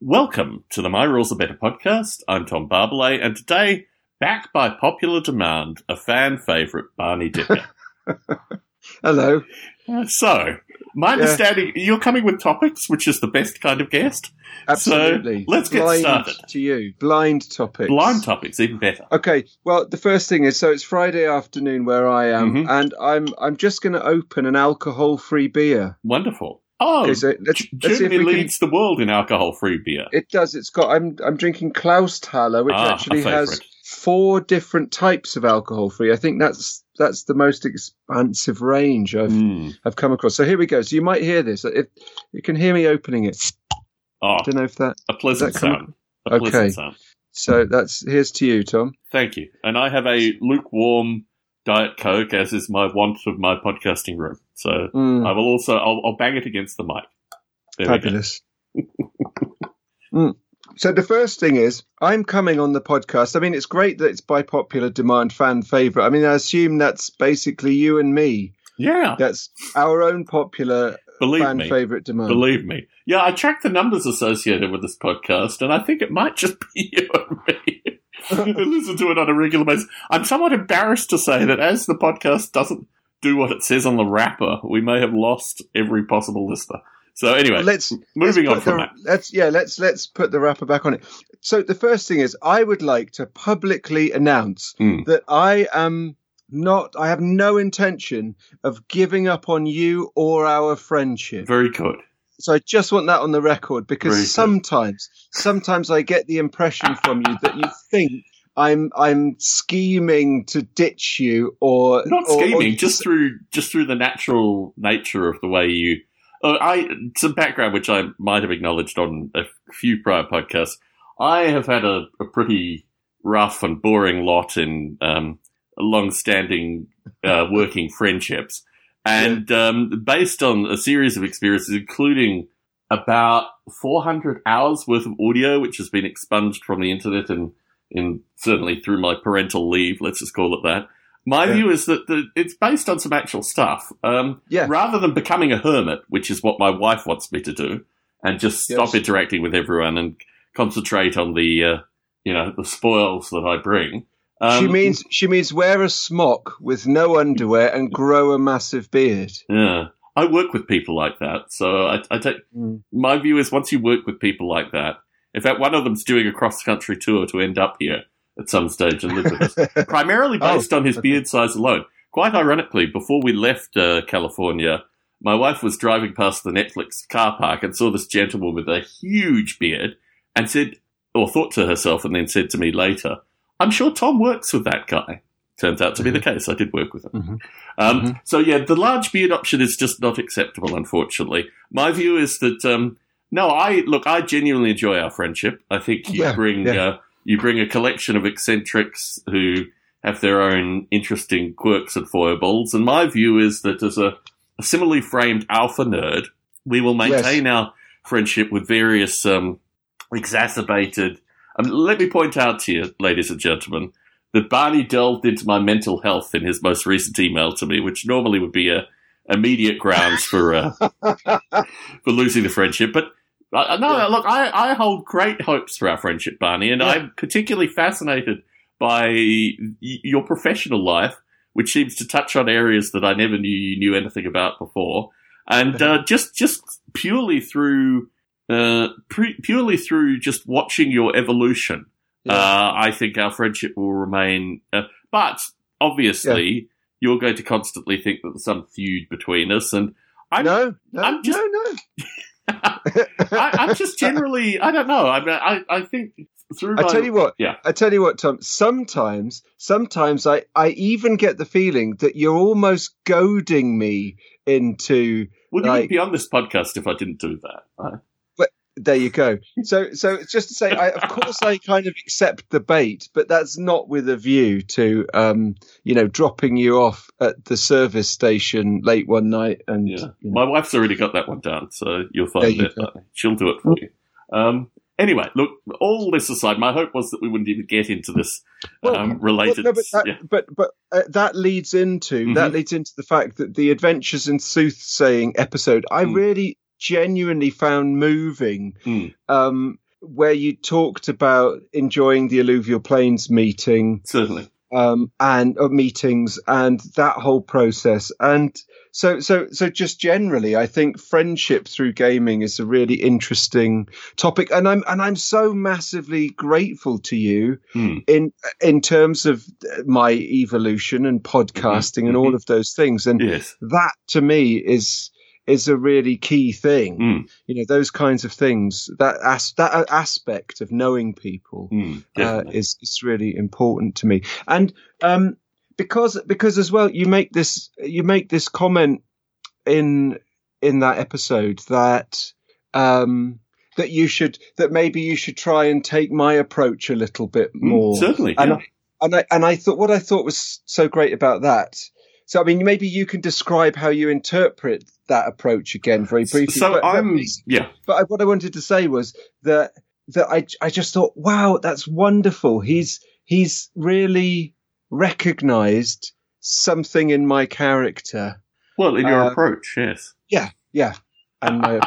Welcome to the My Rules Are Better podcast. I'm Tom Barbalet, and today, back by popular demand, a fan favourite, Barney Dicker. Hello. so, my Yeah. understanding, you're coming with topics, which is the best kind of guest. Absolutely. So, let's get Blind started. to you. Blind topics. Blind topics, even better. Okay. Well, the first thing is, so it's Friday afternoon where I am, Mhm. and I'm I'm just going to open an alcohol-free beer. Wonderful. Oh, Okay, so let's, let's Germany can. leads the world in alcohol-free beer. It does. It's got. I'm I'm drinking Clausthaler, which Ah, actually has four different types of alcohol-free. I think that's that's the most expansive range I've Mm. I've come across. So here we go. So you might hear this. If you can hear me opening it, Oh, I don't know if that. a pleasant that sound. A pleasant Okay. sound. So that's here's to you, Tom. Thank you. And I have a lukewarm Diet Coke, as is my want of my podcasting room. So Mm. I will also, I'll, I'll bang it against the mic. There. Fabulous. Mm. So the first thing is, I'm coming on the podcast. I mean, it's great that it's by popular demand, fan favorite. I mean, I assume that's basically you and me. Yeah, That's our own popular believe fan me. favorite demand. Believe me. Yeah, I tracked the numbers associated with this podcast, and I think it might just be you and me. who listen to it on a regular basis. I'm somewhat embarrassed to say that as the podcast doesn't do what it says on the wrapper, we may have lost every possible listener. So anyway, let's moving let's on from the, that. Let's yeah, let's let's put the wrapper back on it. So the first thing is, I would like to publicly announce Mm. that I am not. I have no intention of giving up on you or our friendship. Very good. So I just want that on the record because Very good. sometimes, sometimes I get the impression from you that you think I'm I'm scheming to ditch you or Not or- or scheming, just through just through the natural nature of the way you. Uh, I some background which I might have acknowledged on a few prior podcasts. I have had a, a pretty rough and boring lot in um, long-standing uh, working friendships, and um, based on a series of experiences, including about 400 hours worth of audio, which has been expunged from the internet and in certainly through my parental leave. Let's just call it that. My Yeah. view is that the, it's based on some actual stuff. Um, Yeah. Rather than becoming a hermit, which is what my wife wants me to do, and just stop Yes. interacting with everyone and concentrate on the, uh, you know, the spoils that I bring. Um, she means she means wear a smock with no underwear and grow a massive beard. Yeah. I work with people like that. So I, I take, Mm. my view is once you work with people like that, in fact, one of them's doing a cross country tour to end up here at some stage and live with us. primarily Oh, based on his okay. beard size alone. Quite ironically, before we left uh, California, my wife was driving past the Netflix car park and saw this gentleman with a huge beard and said, or thought to herself, and then said to me later, I'm sure Tom works with that guy. Turns out to be the case. I did work with him. Mhm. Um, Mhm. So, yeah, the large beard option is just not acceptable, unfortunately. My view is that, um, no, I look, I genuinely enjoy our friendship. I think you Yeah, bring yeah. uh, you bring a collection of eccentrics who have their own interesting quirks and foibles. And my view is that as a, a similarly framed alpha nerd, we will maintain our friendship with various um, exacerbated. Um, let me point out to you, ladies and gentlemen, that Barney delved into my mental health in his most recent email to me, which normally would be a immediate grounds for uh, for losing the friendship. But uh, no, Yeah. look, I, I hold great hopes for our friendship, Barney, and Yeah. I'm particularly fascinated by y- your professional life, which seems to touch on areas that I never knew you knew anything about before, and uh, just just purely through uh, pre- purely through just watching your evolution. Yeah. Uh, I think our friendship will remain, uh, but obviously you're going to constantly think that there's some feud between us, and I'm no, no, I'm just- no, no. I, I'm just generally, I don't know. I mean, I, I think through. I tell you what. Yeah. I tell you what, Tom. Sometimes, sometimes I, I even get the feeling that you're almost goading me into. wouldn't like- be on this podcast if I didn't do that. Uh, There you go. So, so it's just to say, I, of course, I kind of accept the bait, but that's not with a view to, um, you know, dropping you off at the service station late one night and. yeah, you know. my wife's already got that one down, so you'll find you it. She'll do it for you. Um, anyway, look. All this aside, my hope was that we wouldn't even get into this Well, um, related. Well, no, but that, yeah. but, but uh, that leads into that Mhm. leads into the fact that the Adventures in Soothsaying episode I Mm. really genuinely found moving. Mm. Um, where you talked about enjoying the alluvial plains meeting Certainly. um, and uh, meetings and that whole process. And so, so, so just generally, I think friendship through gaming is a really interesting topic. And I'm, and I'm so massively grateful to you Hmm. in, in terms of my evolution and podcasting and all mhm. of those things. And Yes. that to me is, is a really key thing. Mm. You know, those kinds of things, that, as, that aspect of knowing people Mm. uh, is is really important to me. And um, because because as well, you make this you make this comment in in that episode that um, that you should that maybe you should try and take my approach a little bit Mm, more. Certainly. And yeah. I, and I and I thought what I thought was so great about that. So I mean, maybe you can describe how you interpret that approach again very briefly. So but- but I'm basically- yeah. but I, what I wanted to say was that that I I just thought, wow, that's wonderful. He's he's really recognised something in my character. Well, in your Uh, approach, yes. Yeah, yeah, and my,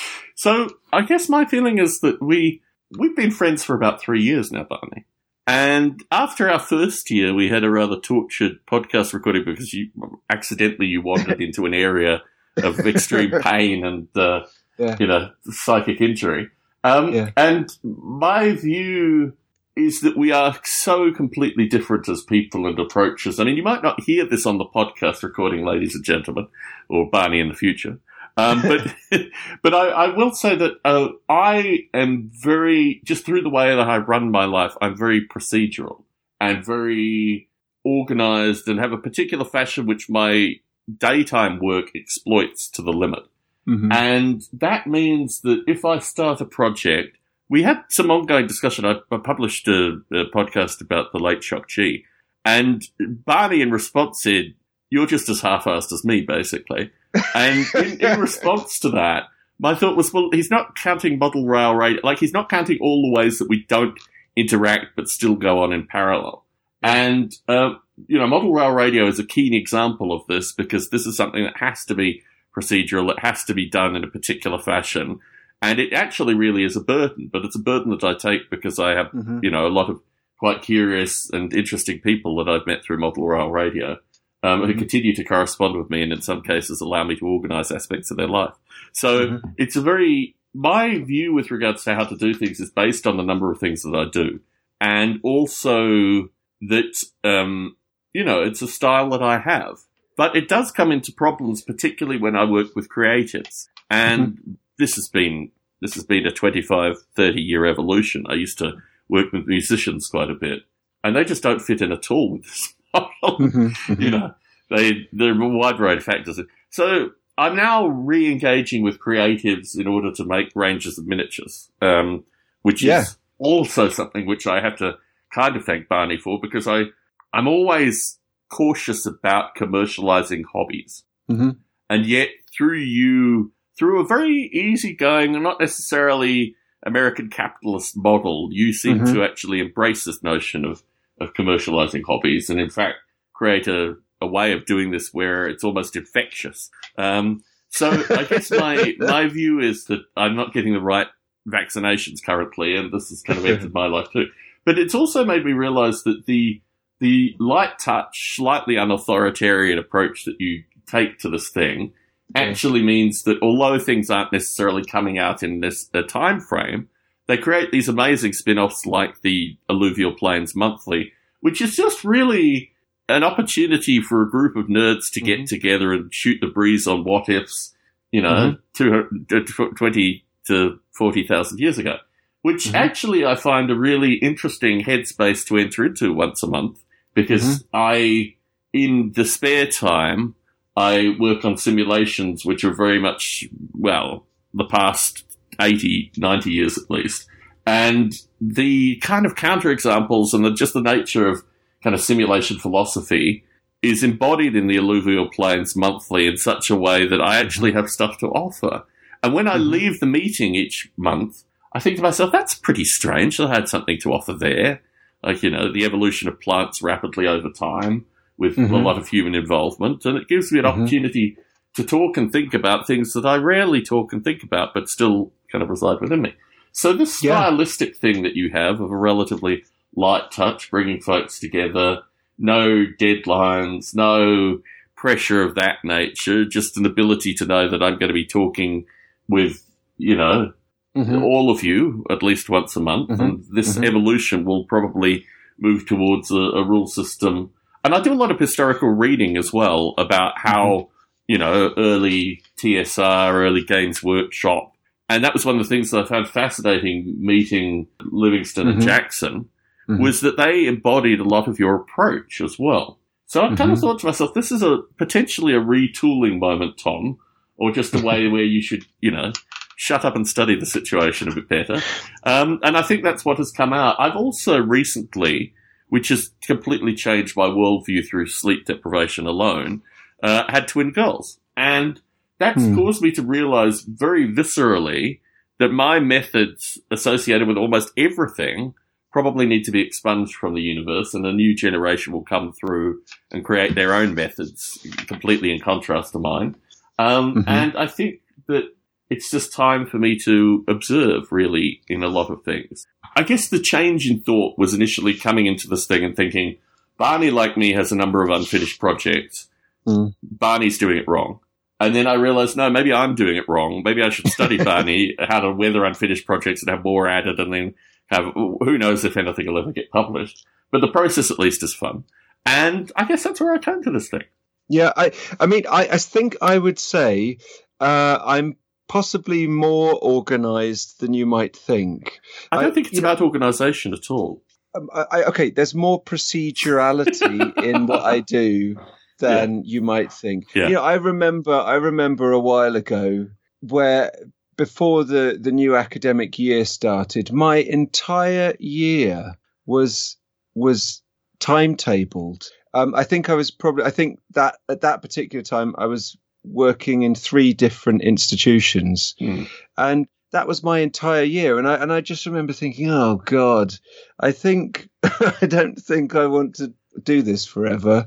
So I guess my feeling is that we we've been friends for about three years now, Barney. And after our first year, we had a rather tortured podcast recording because you accidentally you wandered into an area of extreme pain and uh, Yeah. you know psychic injury. Um, Yeah. And my view is that we are so completely different as people and approaches. I mean, you might not hear this on the podcast recording, ladies and gentlemen, or Barney in the future. Um, but but I, I will say that uh, I am very just through the way that I run my life. I'm very procedural and very organized, and have a particular fashion which my daytime work exploits to the limit. Mhm. And that means that if I start a project, we had some ongoing discussion. I, I published a, a podcast about the late Shock G, and Barney in response said, You're just as half assed as me, basically. And in, in response to that, my thought was, well, he's not counting model rail radio, like he's not counting all the ways that we don't interact but still go on in parallel. And, uh, you know, model rail radio is a keen example of this because this is something that has to be procedural. It has to be done in a particular fashion. And it actually really is a burden, but it's a burden that I take because I have, Mhm. you know, a lot of quite curious and interesting people that I've met through model rail radio um, who continue to correspond with me and in some cases allow me to organize aspects of their life. So Mhm. it's a very, my view with regards to how to do things is based on the number of things that I do. And also that, um, you know, it's a style that I have. But it does come into problems, particularly when I work with creatives. And this has been, this has been a 25, 30 year evolution. I used to work with musicians quite a bit and they just don't fit in at all with this Mhm. Mhm. you know, they there are a wide variety of factors. So I'm now re-engaging with creatives in order to make ranges of miniatures, um, which Yeah. is also something which I have to kind of thank Barney for because I I'm always cautious about commercializing hobbies, Mhm. and yet through you through a very easygoing and not necessarily American capitalist model, you seem Mhm. to actually embrace this notion of of commercializing hobbies, and in fact create a, a way of doing this where it's almost infectious. Um, so I guess my my view is that I'm not getting the right vaccinations currently, and this has kind of entered my life too. But it's also made me realize that the the light touch, slightly unauthoritarian approach that you take to this thing actually means that although things aren't necessarily coming out in this a time frame, they create these amazing spin-offs like the Alluvial Plains Monthly, which is just really an opportunity for a group of nerds to get Mhm. together and shoot the breeze on what ifs, you know, 200 to 20 to 40,000 years ago, which Mhm. actually I find a really interesting headspace to enter into once a month because I, in the spare time, I work on simulations which are very much, well, the past 80, 90 years at least. And the kind of counterexamples and the, just the nature of kind of simulation philosophy is embodied in the alluvial plains monthly in such a way that I actually have stuff to offer. And when I Mhm. leave the meeting each month, I think to myself, that's pretty strange. That I had something to offer there. Like, you know, the evolution of plants rapidly over time with a Mhm. lot of human involvement. And it gives me an Mhm. opportunity to talk and think about things that I rarely talk and think about, but still kind of reside within me. So this Yeah. stylistic thing that you have of a relatively light touch, bringing folks together, no deadlines, no pressure of that nature, just an ability to know that I'm going to be talking with, you know, Mhm. all of you at least once a month, Mhm. and this Mhm. evolution will probably move towards a, a rule system. And I do a lot of historical reading as well about how Mm-hmm. you know early TSR, early Games Workshop, and that was one of the things that I found fascinating meeting Livingstone and Mhm. Jackson Mhm. was that they embodied a lot of your approach as well. So I kind of Mhm. thought to myself, this is a potentially a retooling moment, Tom, or just a way where you should, you know, shut up and study the situation a bit better. Um, and I think that's what has come out. I've also recently, which has completely changed my worldview through sleep deprivation alone, uh, had twin girls. And that's Hmm. caused me to realize very viscerally that my methods associated with almost everything probably need to be expunged from the universe and a new generation will come through and create their own methods completely in contrast to mine. Um, Mhm. And I think that it's just time for me to observe really in a lot of things. I guess the change in thought was initially coming into this thing and thinking, Barney, like me, has a number of unfinished projects. Mm. Barney's doing it wrong. And then I realized, no, maybe I'm doing it wrong. Maybe I should study Barney, how to weather unfinished projects and have more added and then have, who knows if anything will ever get published. But the process at least is fun. And I guess that's where I came to this thing. Yeah, I, I mean, I, I think I would say uh, I'm possibly more organized than you might think. I don't I- think it's know- about organization at all. Um, I, I, okay, there's more procedurality in what I do than you might think. Yeah. You know, I remember, I remember a while ago where before the the new academic year started, my entire year was was timetabled. Um, I think I was probably, I think that at that particular time I was working in three different institutions, Hmm. and that was my entire year. And I and I just remember thinking, oh God, I think I don't think I want to do this forever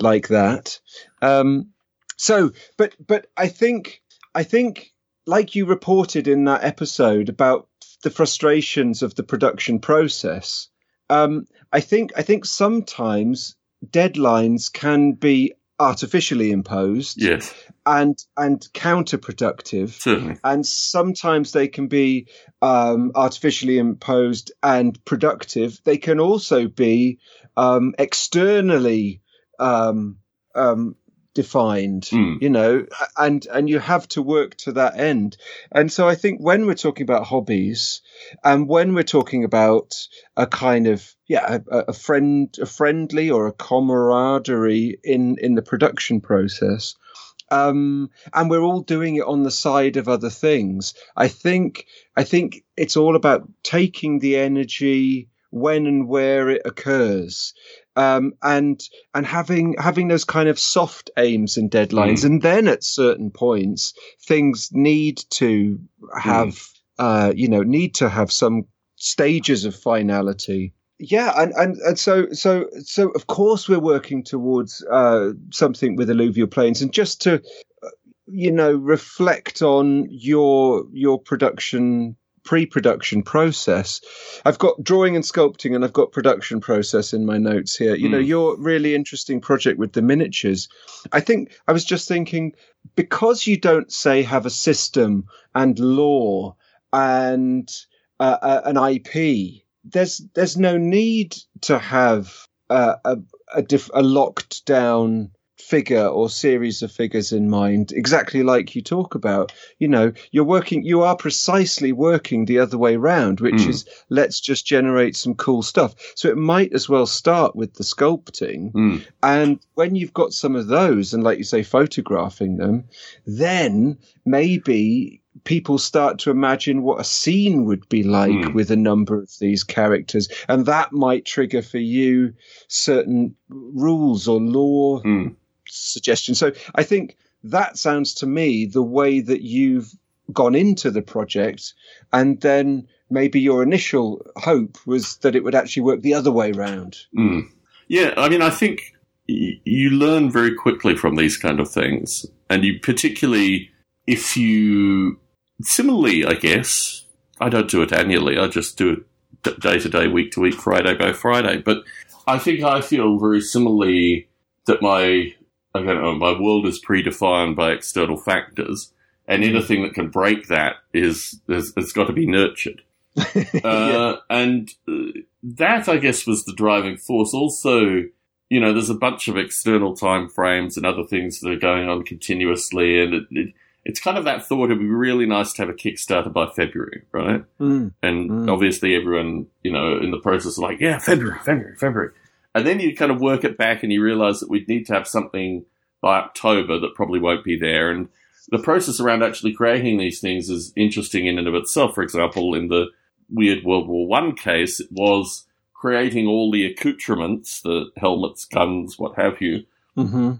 like that. Um, so, but but I think I think like you reported in that episode about the frustrations of the production process. Um, I think I think sometimes deadlines can be artificially imposed Yes, and and counterproductive certainly. and sometimes they can be um, artificially imposed and productive. They can also be um, externally um, um, defined, Hmm. you know, and and you have to work to that end. And so I think when we're talking about hobbies, and when we're talking about a kind of yeah a, a friend a friendly or a camaraderie in in the production process um, and we're all doing it on the side of other things. I think I think it's all about taking the energy when and where it occurs, um, and and having having those kind of soft aims and deadlines, and then at certain points things need to have uh, you know need to have some stages of finality. Yeah, and, and, and so so so of course we're working towards uh, something with alluvial plains, and just to uh, you know reflect on your your production pre-production process. I've got drawing and sculpting, and I've got production process in my notes here. You know Mm. your really interesting project with the miniatures. I think I was just thinking because you don't say have a system and lore and uh, uh, an IP there's there's no need to have uh, a a, diff, a locked down figure or series of figures in mind exactly like you talk about you know you're working you are precisely working the other way round which Mm. is let's just generate some cool stuff so it might as well start with the sculpting Hmm. and when you've got some of those, and like you say, photographing them, then maybe people start to imagine what a scene would be like Hmm. with a number of these characters. And that might trigger for you certain rules or lore Hmm. Suggestions. So I think that sounds to me the way that you've gone into the project. And then maybe your initial hope was that it would actually work the other way round. Mm. Yeah, I mean, I think y- you learn very quickly from these kind of things, and you particularly if you similarly, I guess, I don't do it annually. I just do it day to day, week to week, Friday by Friday. But I think I feel very similarly that my I don't know my world is predefined by external factors, and anything that can break that is is it's got to be nurtured. uh, and uh, that I guess was the driving force. Also, you know, there's a bunch of external time frames and other things that are going on continuously, and it, it, it's kind of that thought it'd be really nice to have a Kickstarter by February, right? Mm. And Mm. obviously, everyone, you know, in the process like, yeah, February, February, February. And then you kind of work it back and you realize that we'd need to have something by October that probably won't be there. And the process around actually creating these things is interesting in and of itself. For example, in the weird World War One case, it was creating all the accoutrements, the helmets, guns, what have you, hmm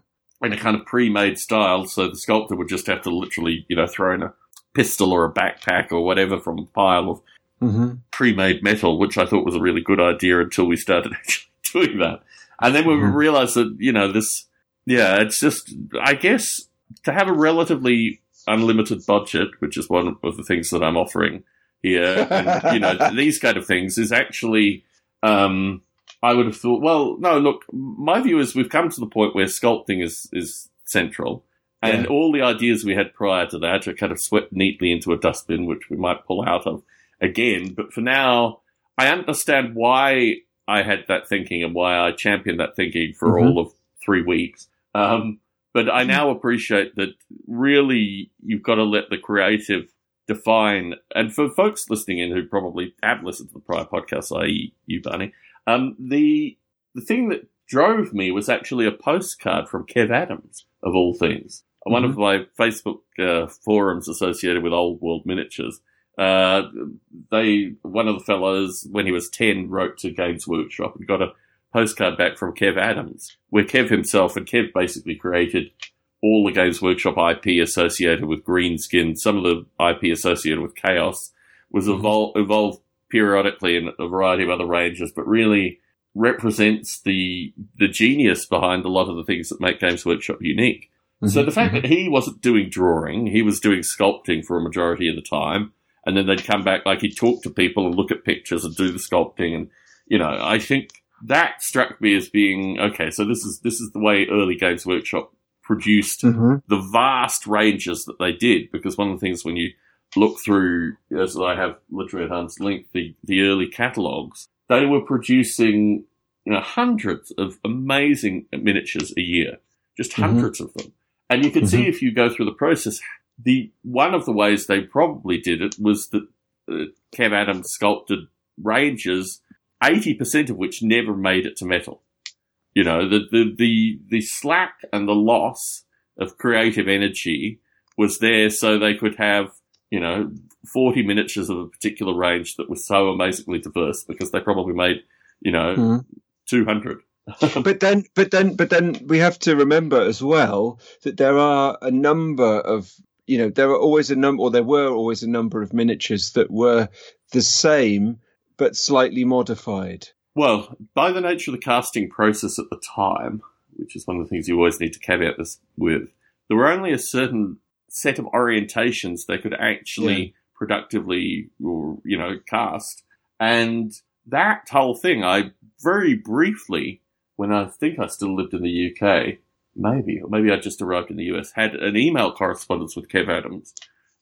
in a kind of pre-made style. So the sculptor would just have to literally, you know, throw in a pistol or a backpack or whatever from a pile of hmm pre-made metal, which I thought was a really good idea until we started actually doing that. And then we Mhm. realized that, you know, this, yeah, it's just, I guess, to have a relatively unlimited budget, which is one of the things that I'm offering here, and, you know, these kind of things is actually, um, I would have thought, well, no, look, my view is we've come to the point where sculpting is, is central. And Yeah. all the ideas we had prior to that are kind of swept neatly into a dustbin, which we might pull out of again. But for now, I understand why I had that thinking and why I championed that thinking for Mhm. all of three weeks. Um, but I now appreciate that really you've got to let the creative define. And for folks listening in who probably have listened to the prior podcast, i.e., you, Barney, um, the the thing that drove me was actually a postcard from Kev Adams, of all things. One of my Facebook uh, forums associated with Old World Miniatures. Uh, they one of the fellows when he was ten wrote to Games Workshop and got a postcard back from Kev Adams, where Kev himself and Kev basically created all the Games Workshop IP associated with Greenskin, some of the IP associated with Chaos, was Mhm. evol- evolved periodically in a variety of other ranges, but really represents the the genius behind a lot of the things that make Games Workshop unique. So the fact that he wasn't doing drawing, he was doing sculpting for a majority of the time, and then they'd come back like he'd talk to people and look at pictures and do the sculpting, and you know, I think that struck me as being okay. So this is this is the way early Games Workshop produced hmm the vast ranges that they did. Because one of the things when you look through, as I have literally at arm's length, the the early catalogs, they were producing you know hundreds of amazing miniatures a year, just Mhm. hundreds of them. And you can see if you go through the process, the one of the ways they probably did it was that uh, Kev Adams sculpted ranges, eighty percent of which never made it to metal. You know, the, the the the slack and the loss of creative energy was there, so they could have you know forty miniatures of a particular range that was so amazingly diverse because they probably made you know Mhm. two hundred. but then but then but then we have to remember as well that there are a number of you know there are always a number or there were always a number of miniatures that were the same but slightly modified Well, by the nature of the casting process at the time, which is one of the things you always need to caveat this with, there were only a certain set of orientations they could actually productively, or, you know, cast. And that whole thing, I very briefly, when I think I still lived in the UK, maybe, or maybe I just arrived in the US, had an email correspondence with Kev Adams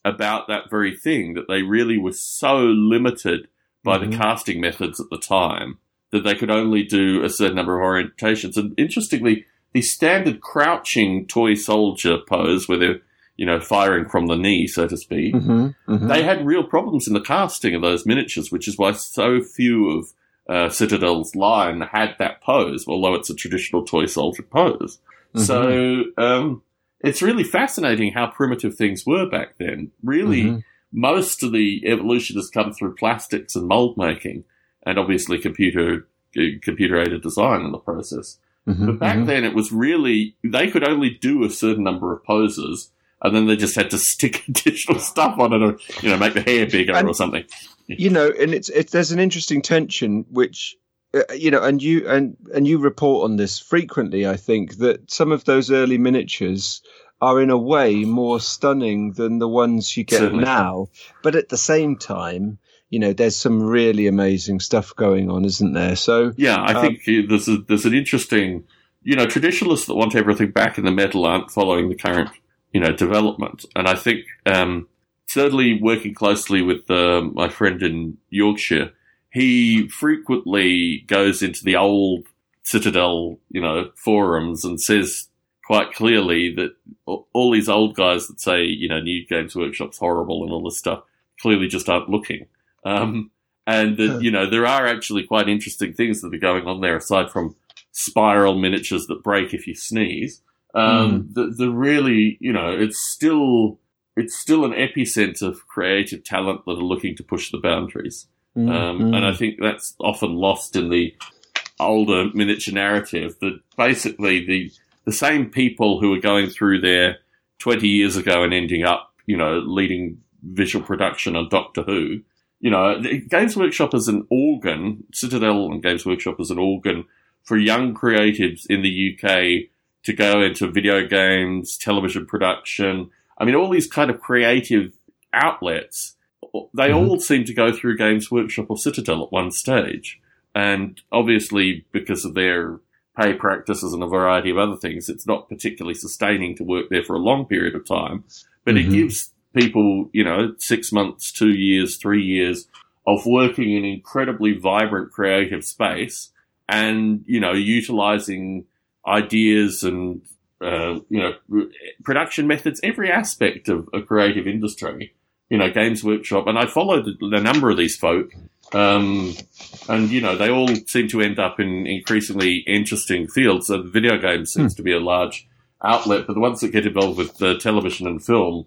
about that very thing, that they really were so limited by the Mhm. casting methods at the time that they could only do a certain number of orientations. And interestingly, the standard crouching toy soldier pose, where they're, you know, firing from the knee, so to speak, mm-hmm. Mm-hmm. they had real problems in the casting of those miniatures, which is why so few of uh, Citadel's line had that pose, although it's a traditional toy soldier pose. So um, it's really fascinating how primitive things were back then. Really, Mhm. most of the evolution has come through plastics and mold making, and obviously computer computer aided design in the process. Mhm. But back Mhm. then, it was really they could only do a certain number of poses, and then they just had to stick additional stuff on it, or you know, make the hair bigger And- or something. you know and it's it's there's an interesting tension which uh, you know and you and and you report on this frequently i think that some of those early miniatures are in a way more stunning than the ones you get Certainly. now but at the same time you know, there's some really amazing stuff going on, isn't there? So yeah, I um, think there's a, there's an interesting, you know, traditionalists that want everything back in the metal aren't following the current, you know, development, and I think um, certainly working closely with uh, my friend in Yorkshire, he frequently goes into the old Citadel, you know, forums and says quite clearly that all these old guys that say, you know, new games workshop's horrible and all this stuff clearly just aren't looking. Um, and that, you know, there are actually quite interesting things that are going on there aside from spiral miniatures that break if you sneeze. Um, mm. the, the really, you know, it's still, it's still an epicenter of creative talent that are looking to push the boundaries. Mm. Um, mm. and I think that's often lost in the older miniature narrative that basically the, the same people who were going through there 20 years ago and ending up, you know, leading visual production on Doctor Who. You know, Games Workshop is an organ, Citadel and Games Workshop is an organ for young creatives in the UK to go into video games, television production. I mean, all these kind of creative outlets, they mm-hmm. all seem to go through Games Workshop or Citadel at one stage. And obviously, because of their pay practices and a variety of other things, it's not particularly sustaining to work there for a long period of time. But mm-hmm. it gives people, you know, six months, two years, three years of working in incredibly vibrant creative space and, you know, utilizing ideas and, uh, you know, production methods, every aspect of a creative industry, you know, Games Workshop. And I followed a number of these folk. Um, and, you know, they all seem to end up in increasingly interesting fields. So video games seems hmm. to be a large outlet, but the ones that get involved with uh, television and film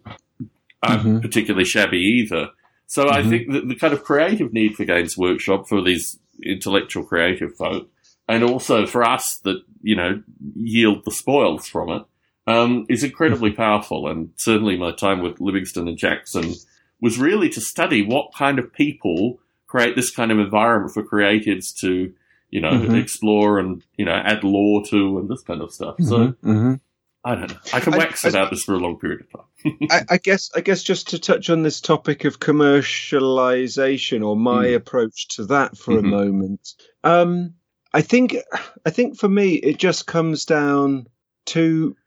aren't mm-hmm. particularly shabby either. So mm-hmm. I think that the kind of creative need for Games Workshop for these intellectual creative folk, and also for us that you know yield the spoils from it, um, is incredibly mm-hmm. powerful. And certainly my time with Livingstone and Jackson was really to study what kind of people create this kind of environment for creatives to you know mm-hmm. explore and you know add lore to and this kind of stuff. So mm-hmm. Mm-hmm. I don't know. I can wax I, about this for a long period of time. I, I, guess. I guess just to touch on this topic of commercialization or my mm. approach to that for mm-hmm. a moment. Um, I think. I think for me, it just comes down to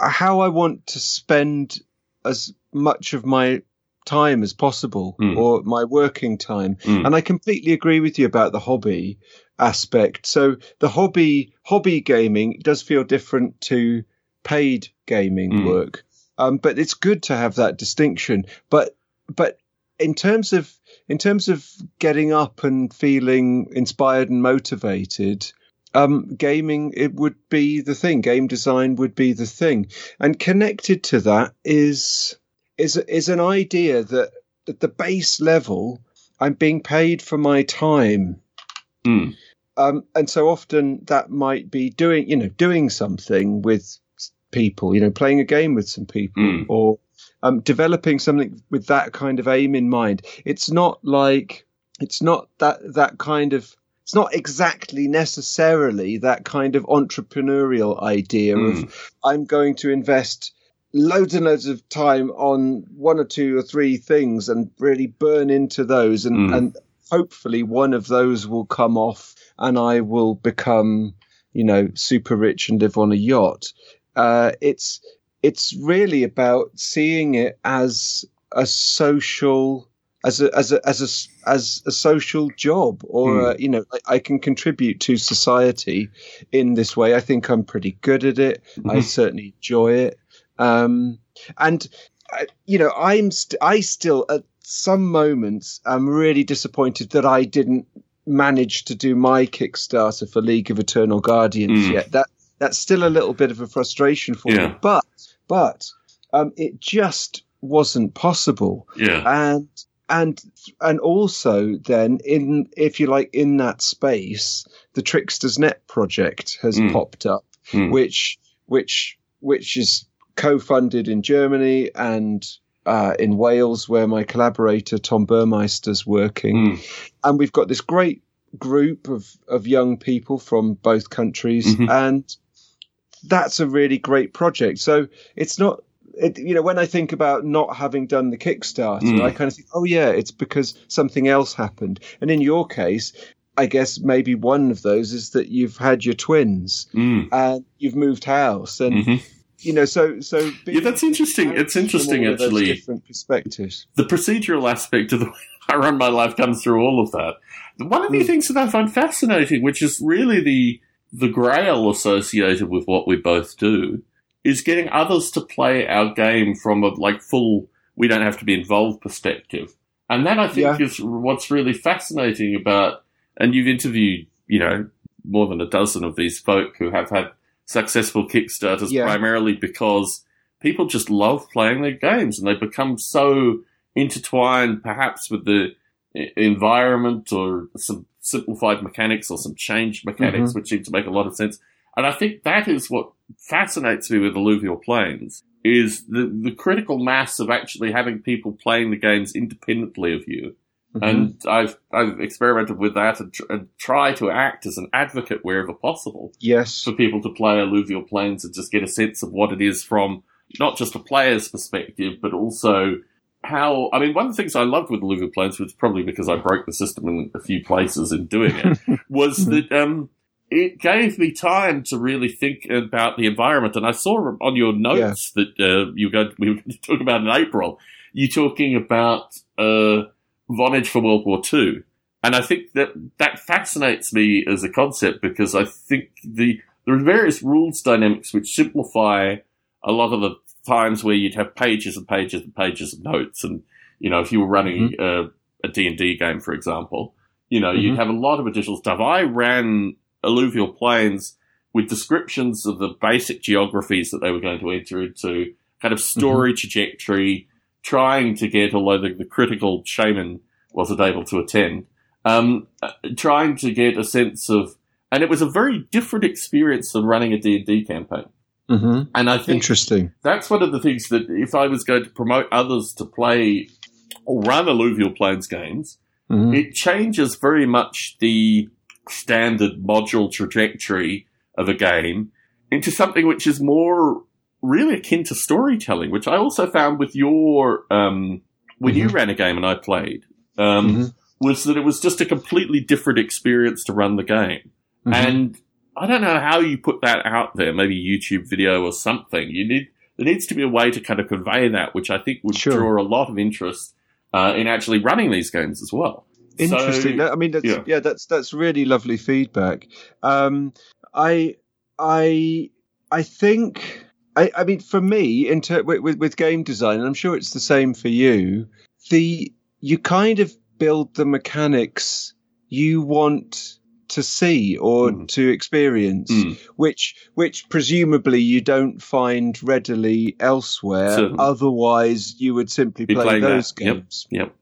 how I want to spend as much of my time as possible mm. or my working time. Mm. And I completely agree with you about the hobby aspect. So the hobby hobby gaming does feel different to paid gaming mm. work. Um, but it's good to have that distinction. But but in terms of in terms of getting up and feeling inspired and motivated, um, gaming it would be the thing. Game design would be the thing, and connected to that is is is an idea that at the base level, I'm being paid for my time. Mm. Um, and so often that might be doing, you know, doing something with people, you know, playing a game with some people mm. or um, developing something with that kind of aim in mind. It's not like, it's not that, that kind of, it's not exactly necessarily that kind of entrepreneurial idea mm. of I'm going to invest loads and loads of time on one or two or three things and really burn into those and, mm. and hopefully one of those will come off and I will become, you know, super rich and live on a yacht. Uh, it's it's really about seeing it as a social as a as a as a as a social job or mm. uh, you know I, I, can contribute to society in this way i think i'm pretty good at it mm-hmm. i certainly enjoy it um, and uh, you know i'm st- i still at some moments i'm really disappointed that i didn't manage to do my kickstarter for league of eternal guardians mm. yet that that's still a little bit of a frustration for yeah. me. But but um, it just wasn't possible. Yeah. And and and also then in if you like in that space, the Tricksters Net project has mm. popped up, mm. which which which is co-funded in Germany and uh, in Wales, where my collaborator Tom Burmeister's working, mm. and we've got this great group of of young people from both countries, mm-hmm. and that's a really great project. So it's not it, you know, when I think about not having done the Kickstarter, Mm. I kind of think, oh yeah, it's because something else happened. And in your case, I guess maybe one of those is that you've had your twins Mm. and you've moved house, and Mhm. you know, so so. Yeah, that's interesting. It's interesting, all of those actually. Different perspectives. the procedural aspect of the way I run my life comes through all of that. One of the Mm. things that I find fascinating, which is really the the grail associated with what we both do, is getting others to play our game from a like full we don't have to be involved perspective. And that I think Yeah. is what's really fascinating about and you've interviewed, you know, more than a dozen of these folk who have had successful Kickstarters Yeah. primarily because people just love playing their games and they become so intertwined perhaps with the environment or some simplified mechanics or some changed mechanics, mm-hmm. which seem to make a lot of sense. And I think that is what fascinates me with Alluvial Plains is the, the critical mass of actually having people playing the games independently of you. Mhm. And I've, I've experimented with that and, tr- and try to act as an advocate wherever possible yes, for people to play alluvial plains and just get a sense of what it is from not just a player's perspective, but also how. I mean, one of the things I loved with alluvial plains, which is probably because I broke the system in a few places in doing it, was that um, it gave me time to really think about the environment. And I saw on your notes that uh, you go, we were going to talk about in April. You talking about uh, Vonage for World War Two. And I think that that fascinates me as a concept because I think the there are various rules dynamics which simplify a lot of the times where you'd have pages and pages and pages of notes. And you know, if you were running uh, a D and D game, for example, you know, you'd Mhm. have a lot of additional stuff. I ran alluvial plains with descriptions of the basic geographies that they were going to enter into, kind of story trajectory, trying to get, although the, the critical shaman wasn't able to attend, um, uh, trying to get a sense of, and it was a very different experience than running a D&D campaign. hmm And I think interesting. that's one of the things that if I was going to promote others to play or run alluvial plains games, Mhm. it changes very much the standard module trajectory of a game into something which is more really akin to storytelling, which I also found with your um, when you Mhm. ran a game and I played, um, Mhm. was that it was just a completely different experience to run the game. Mhm. And I don't know how you put that out there, maybe YouTube video or something. You need there needs to be a way to kind of convey that, which I think would Sure. draw a lot of interest uh, in actually running these games as well. Interesting. So, I mean, that's, yeah. yeah. that's that's really lovely feedback. Um, I I I think I, I mean, for me, in ter- with, with game design, and I'm sure it's the same for you. The you kind of build the mechanics you want to see or Mm. to experience, Mm. which which presumably you don't find readily elsewhere. Certainly. Otherwise, you would simply Be play playing that. those Yep. games. Yep.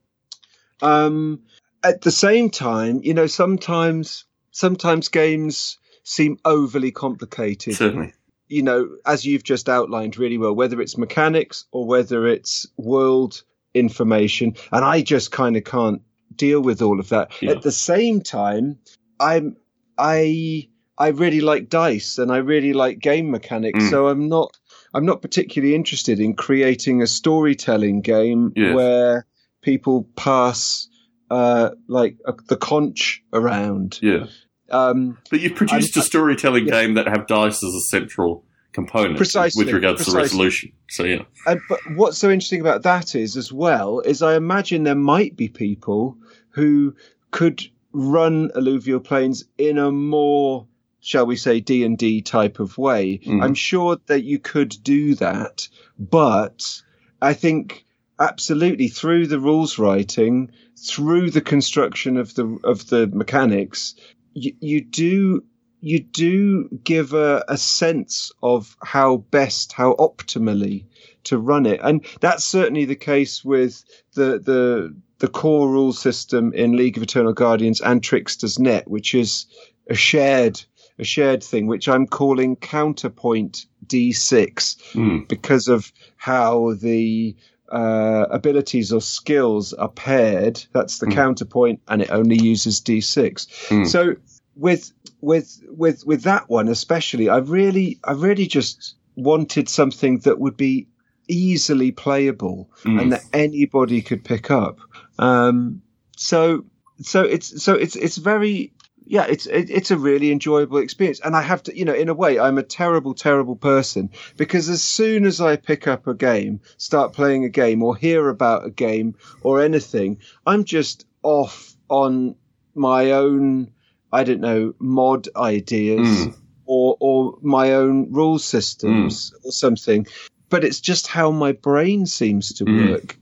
Um, at the same time, you know, sometimes sometimes games seem overly complicated. Certainly. You know, as you've just outlined really well, whether it's mechanics or whether it's world information, and I just kind of can't deal with all of that. Yeah. At the same time, I'm I I really like dice and I really like game mechanics, Mm. so I'm not I'm not particularly interested in creating a storytelling game Yes. where people pass uh, like uh, the conch around. Yeah. Um, But you've produced I'm- a storytelling yeah. game that have dice as a central component Precisely, with regards precisely. to resolution. So yeah. and, but what's so interesting about that is, as well, is I imagine there might be people who could run alluvial plains in a more, shall we say, D and D type of way. Mhm. I'm sure that you could do that, but I think absolutely through the rules writing, through the construction of the of the mechanics, you, you do you do give a, a sense of how best, how optimally to run it, and that's certainly the case with the the the core rule system in League of Eternal Guardians and Trickster's Net, which is a shared a shared thing, which I'm calling counterpoint D6 Mm. because of how the uh, abilities or skills are paired. That's the Mm. counterpoint, and it only uses D6. Mm. So with with with with that one especially, I really I really just wanted something that would be easily playable mm. and that anybody could pick up. Um, so so it's so it's it's very yeah, it's it, it's a really enjoyable experience, and I have to, you know, in a way, I'm a terrible, terrible person because as soon as I pick up a game, start playing a game, or hear about a game or anything, I'm just off on my own, I don't know, mod ideas mm. or or my own rule systems mm. or something. But it's just how my brain seems to mm. work.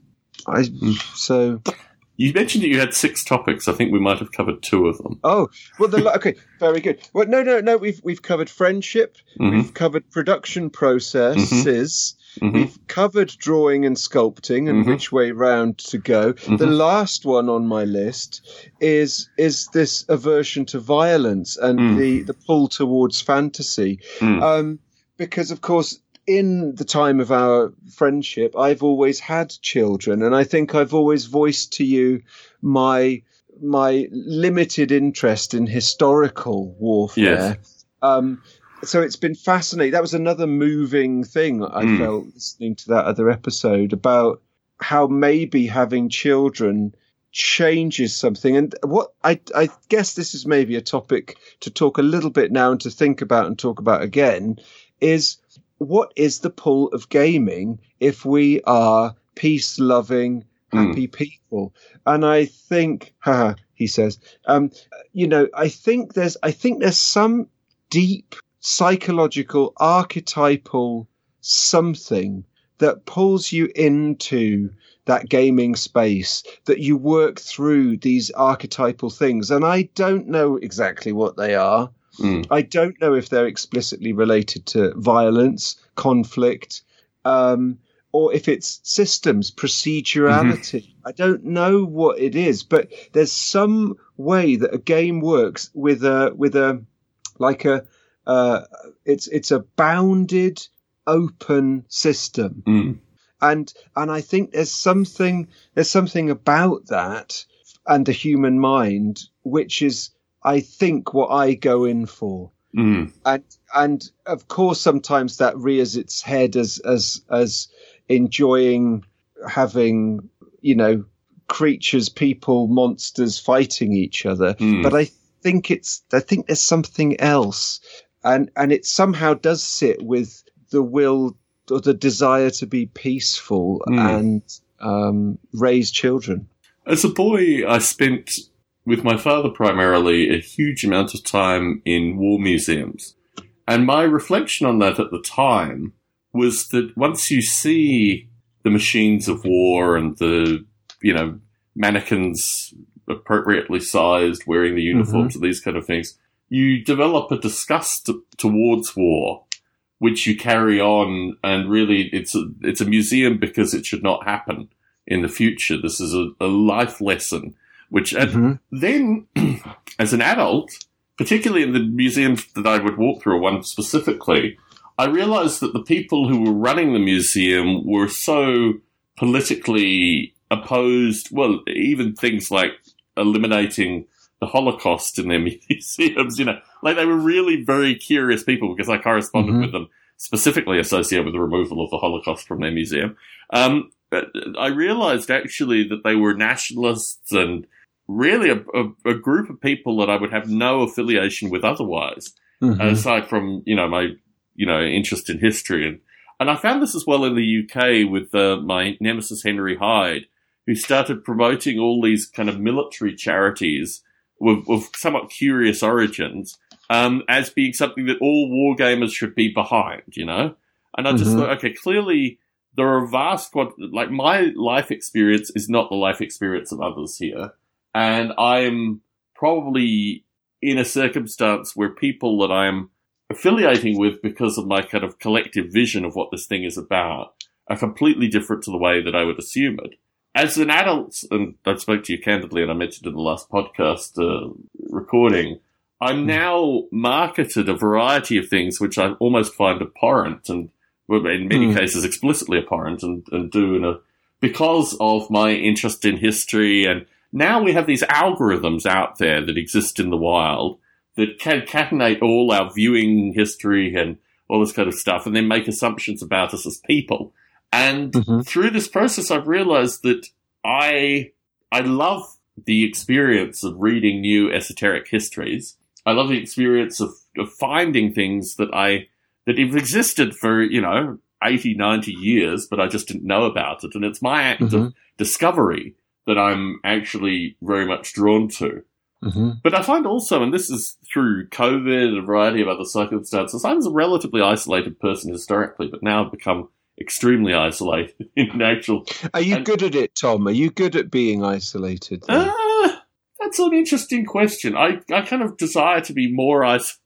I so you mentioned that you had six topics. I think we might have covered two of them. Oh, well, the, okay, very good. Well, no, no, no. We've we've covered friendship. Mm-hmm. We've covered production processes. Mm-hmm. We've covered drawing and sculpting and mm-hmm. which way round to go. The mm-hmm. last one on my list is is this aversion to violence and mm. the the pull towards fantasy. Mm. Um, because of course in the time of our friendship, I've always had children, and I think I've always voiced to you my my limited interest in historical warfare. Yes. Um, so it's been fascinating. That was another moving thing I mm. felt listening to that other episode about how maybe having children changes something. And what I, I guess this is maybe a topic to talk a little bit now and to think about and talk about again is what is the pull of gaming if we are peace loving, happy mm. people? And I think, haha, he says, um, you know, I think there's, I think there's some deep psychological, archetypal something that pulls you into that gaming space that you work through these archetypal things. And I don't know exactly what they are. Mm. I don't know if they're explicitly related to violence, conflict, um, or if it's systems, procedurality. Mm-hmm. I don't know what it is, but there's some way that a game works with a with a like a uh, it's it's a bounded open system. Mm. And and I think there's something there's something about that and the human mind which is I think, what I go in for. Mm. And and of course, sometimes that rears its head as as as enjoying having you know creatures, people, monsters fighting each other. Mm. But I think it's I think there's something else, and and it somehow does sit with the will or the desire to be peaceful mm. and um, raise children. As a boy, I spent with my father primarily, a huge amount of time in war museums. And my reflection on that at the time was that once you see the machines of war and the, you know, mannequins appropriately sized, wearing the uniforms mm-hmm. and these kind of things, you develop a disgust towards war, which you carry on. And really, it's a, it's a museum because it should not happen in the future. This is a, a life lesson which mm-hmm. then, as an adult, particularly in the museums that I would walk through, one specifically, I realized that the people who were running the museum were so politically opposed. Well, even things like eliminating the Holocaust in their museums, you know, like they were really very curious people because I corresponded mm-hmm. with them specifically associated with the removal of the Holocaust from their museum. Um, I realized actually that they were nationalists and really a, a, a, group of people that I would have no affiliation with otherwise, mm-hmm. aside from you know my you know interest in history and and I found this as well in the UK with uh, my nemesis Henry Hyde, who started promoting all these kind of military charities with, with somewhat curious origins um, as being something that all war gamers should be behind, you know. And I just mm-hmm. thought, okay, clearly there are vast, like my life experience is not the life experience of others here. And I'm probably in a circumstance where people that I'm affiliating with because of my kind of collective vision of what this thing is about are completely different to the way that I would assume it. As an adult, and I spoke to you candidly, and I mentioned in the last podcast uh, recording, I'm hmm. now marketed a variety of things which I almost find abhorrent and in many mm. cases explicitly abhorrent and, and do in a, because of my interest in history and now we have these algorithms out there that exist in the wild that concatenate all our viewing history and all this kind of stuff and then make assumptions about us as people. And Mhm. through this process, I've realized that I I love the experience of reading new esoteric histories. I love the experience of, of finding things that I that have existed for you know 80, 90 years, but I just didn't know about it. And it's my act of Mhm. discovery that I'm actually very much drawn to. hmm But I find also, and this is through COVID and a variety of other circumstances, I was a relatively isolated person historically, but now I've become extremely isolated in actual. Are you And- good at it, Tom? Are you good at being isolated? Uh, that's an interesting question. I, I kind of desire to be more isolated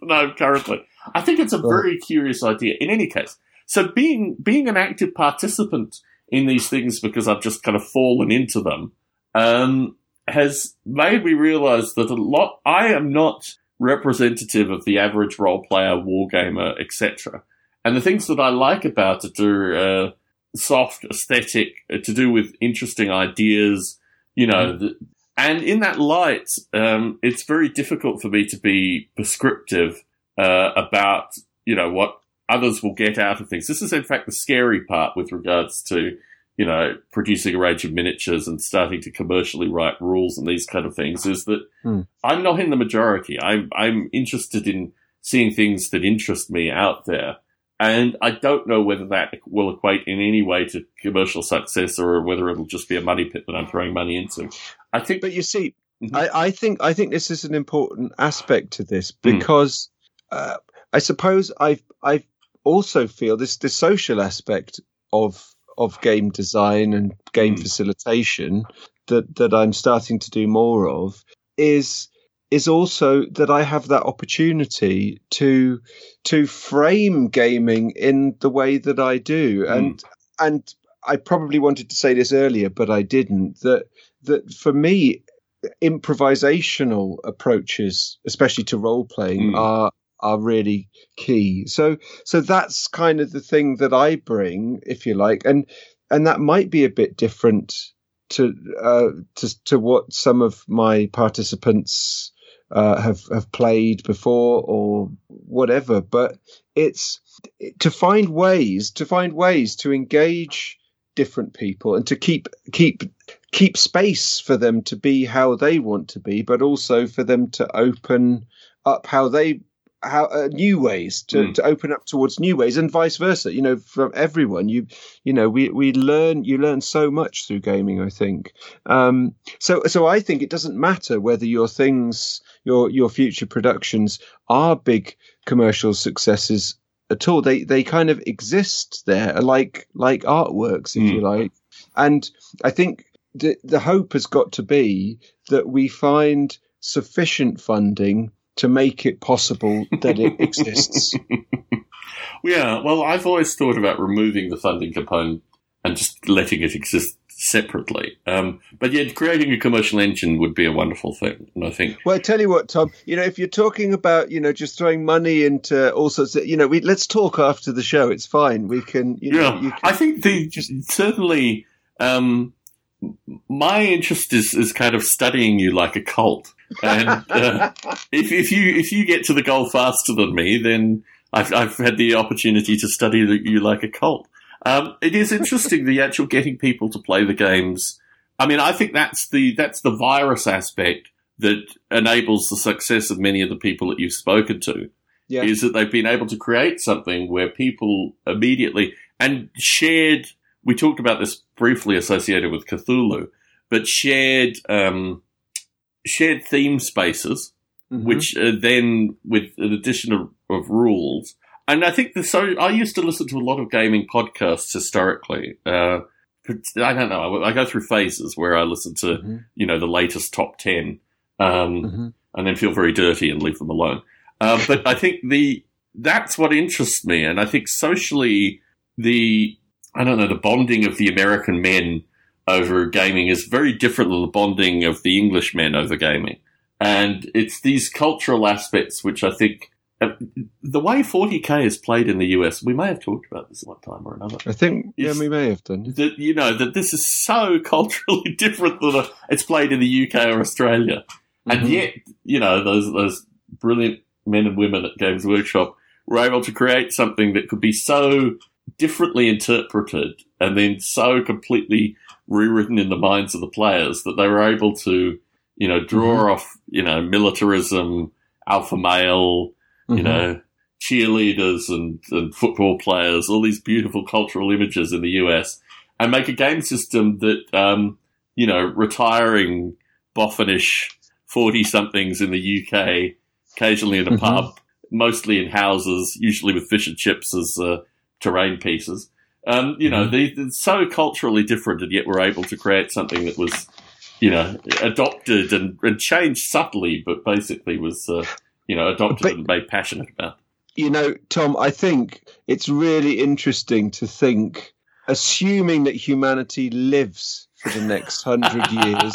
than I'm currently. I think it's a very curious idea. In any case, so being being an active participant in these things because I've just kind of fallen into them um, has made me realize that a lot. I am not representative of the average role player, wargamer, etc. And the things that I like about it are uh, soft, aesthetic, uh, to do with interesting ideas. You know, the, and in that light, um, it's very difficult for me to be prescriptive uh, about you know what others will get out of things. This is in fact the scary part with regards to you know producing a range of miniatures and starting to commercially write rules and these kind of things. Is that Hmm. I'm not in the majority. I'm I'm interested in seeing things that interest me out there. And I don't know whether that will equate in any way to commercial success or whether it'll just be a money pit that I'm throwing money into. I think But you see, Mhm. I, I think I think this is an important aspect to this Mm. because uh, I suppose I've I also feel this the social aspect of of game design and game Mm. facilitation that that I'm starting to do more of is is also that I have that opportunity to to frame gaming in the way that I do Mm. and and I probably wanted to say this earlier but I didn't that that for me improvisational approaches especially to role playing Mm. are are really key so so that's kind of the thing that I bring if you like and and that might be a bit different to uh, to to what some of my participants uh, have have played before or whatever. But it's to find ways to find ways to engage different people and to keep keep keep space for them to be how they want to be, but also for them to open up how they how uh, new ways to, Mm. to open up towards new ways and vice versa you know from everyone you you know we we learn you learn so much through gaming i think um so so i think it doesn't matter whether your things your your future productions are big commercial successes at all they they kind of exist there like like artworks if Mm. you like and i think the the hope has got to be that we find sufficient funding to make it possible that it exists Yeah, well, I've always thought about removing the funding component and just letting it exist separately. Um, but yet, creating a commercial engine would be a wonderful thing, and I think Well, I tell you what, Tom. You know, if you're talking about, you know, just throwing money into all sorts of, you know, we let's talk after the show. It's fine. We can, you know, yeah, you can, I think the just certainly um, my interest is is kind of studying you like a cult, and uh, if if you if you get to the goal faster than me, then I've I've had the opportunity to study you like a cult. Um, it is interesting the actual getting people to play the games. I mean, I think that's the that's the virus aspect that enables the success of many of the people that you've spoken to. Yeah. Is that they've been able to create something where people immediately and shared. We talked about this briefly associated with Cthulhu, but shared um, shared theme spaces Mhm. which uh, then with an addition of, of rules. And I think the so I used to listen to a lot of gaming podcasts historically. Uh, I don't know. I, I go through phases where I listen to Mhm. you know the latest top ten, um, Mhm. and then feel very dirty and leave them alone. Uh, but I think the that's what interests me, and I think socially the I don't know the bonding of the American men over gaming is very different than the bonding of the English men over gaming. And it's these cultural aspects which I think uh, the way 40k is played in the US, we may have talked about this one time or another. I think, yeah, we may have done. That you know that this is so culturally different than a, it's played in the UK or Australia, and Mhm. yet you know those those brilliant men and women at Games Workshop were able to create something that could be so differently interpreted and then so completely rewritten in the minds of the players that they were able to, you know, draw Mhm. off, you know, militarism, alpha male, you Mhm. know, cheerleaders and, and football players, all these beautiful cultural images in the US, and make a game system that, um, you know, retiring boffinish 40 somethings in the UK, occasionally in a Mhm. pub, mostly in houses, usually with fish and chips as uh, terrain pieces. Um, you know, Mhm. they, they're so culturally different, and yet we're able to create something that was, you know, adopted and, and changed subtly, but basically was, uh, you know, adopted But- and made passionate about. you know, Tom, I think it's really interesting to think, assuming that humanity lives for the next hundred years,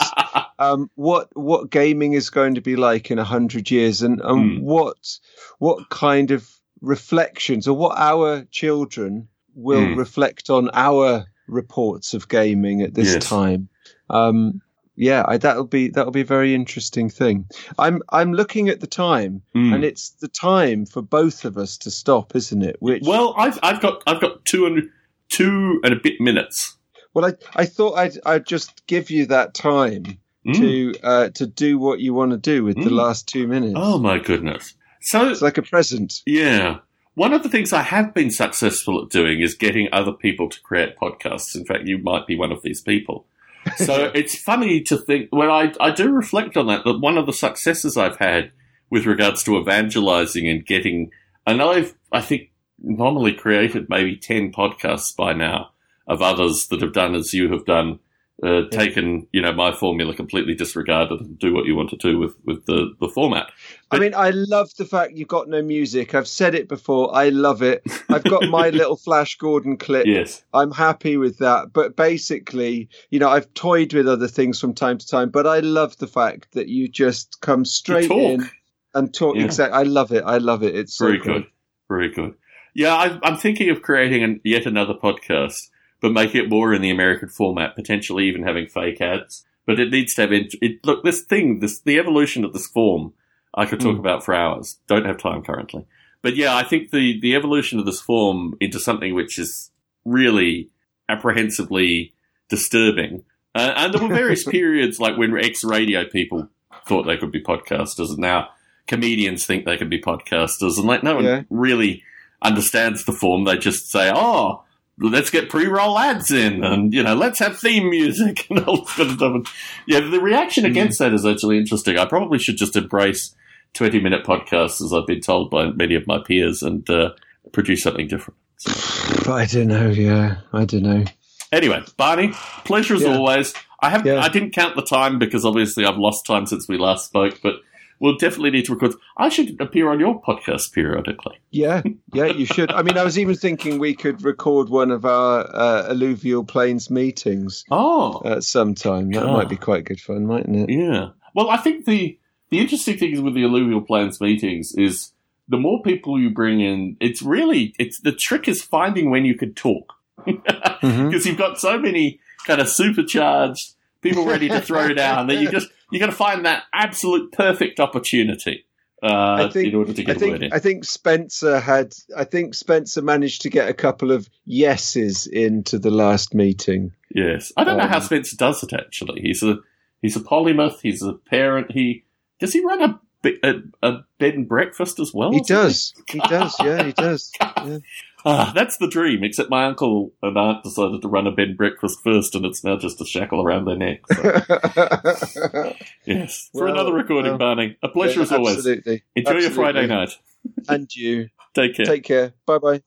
um, what what gaming is going to be like in a hundred years, and, and Hmm. what what kind of reflections, or what our children will Hmm. reflect on our reports of gaming at this Yes. time. Um, yeah, I, that'll be that'll be a very interesting thing. I'm I'm looking at the time, Mm. and it's the time for both of us to stop, isn't it? Which well, I've, I've got I've got two and two and a bit minutes. well, I I thought I'd I'd just give you that time Mm. to uh, to do what you want to do with the Mm. last two minutes. Oh my goodness! So It's like a present. Yeah. One of the things I have been successful at doing is getting other people to create podcasts. In fact, you might be one of these people. So it's funny to think when I, I do reflect on that, that one of the successes I've had with regards to evangelizing and getting, and I've, I think, normally created maybe 10 podcasts by now of others that have done as you have done, uh, taken, you know, my formula completely disregarded and do what you want to do with, with the, the format. I mean, I love the fact you've got no music. I've said it before. I love it. I've got my little Flash Gordon clip. Yes. I'm happy with that. But basically, you know, I've toyed with other things from time to time, but I love the fact that you just come straight in and talk. Yeah. Exactly. I love it. I love it. It's so Very great. good. Very good. Yeah, I, I'm thinking of creating an, yet another podcast, but make it more in the American format, potentially even having fake ads. But it needs to have it. Look, this thing, this the evolution of this form, I could talk Mm. about for hours. Don't have time currently. But yeah, I think the the evolution of this form into something which is really apprehensively disturbing. Uh, and there were various periods, like when ex radio people thought they could be podcasters, and now comedians think they can be podcasters, and like no one Yeah. really understands the form. They just say, "Oh, let's get pre-roll ads in, and you know, let's have theme music and all this kind of stuff." And, yeah, the reaction against that is actually interesting. I probably should just embrace twenty-minute podcasts, as I've been told by many of my peers, and uh, produce something different. But I don't know. Yeah, I don't know. Anyway, Barney, pleasure as Yeah. always. I have Yeah. I didn't count the time because obviously I've lost time since we last spoke, but we'll definitely need to record. I should appear on your podcast periodically. Yeah, yeah, you should. I mean, I was even thinking we could record one of our uh, alluvial plains meetings Oh, uh, at some time. That might be ah. quite good fun, mightn't it? yeah. Well, I think the the interesting thing is with the alluvial plains meetings is the more people you bring in, it's really it's the trick is finding when you could talk mm-hmm. because you've got so many kind of supercharged people ready to throw down that you just you got to find that absolute perfect opportunity uh, I think- in order to I get a think word in. I think Spencer had. I think Spencer managed to get a couple of yeses into the last meeting. Yes, I don't know how Um, Spencer does it. Actually, he's a he's a polymath. He's a parent. He does he run a a, a bed and breakfast as well? He does. He does. Yeah, he does. Yeah. Ah, that's the dream. Except my uncle and aunt decided to run a bed and breakfast first, and it's now just a shackle around their neck. So, yes, for another recording, well, Barney. A pleasure as always. Absolutely. Enjoy your Friday night. And you Take care. take care. Bye bye.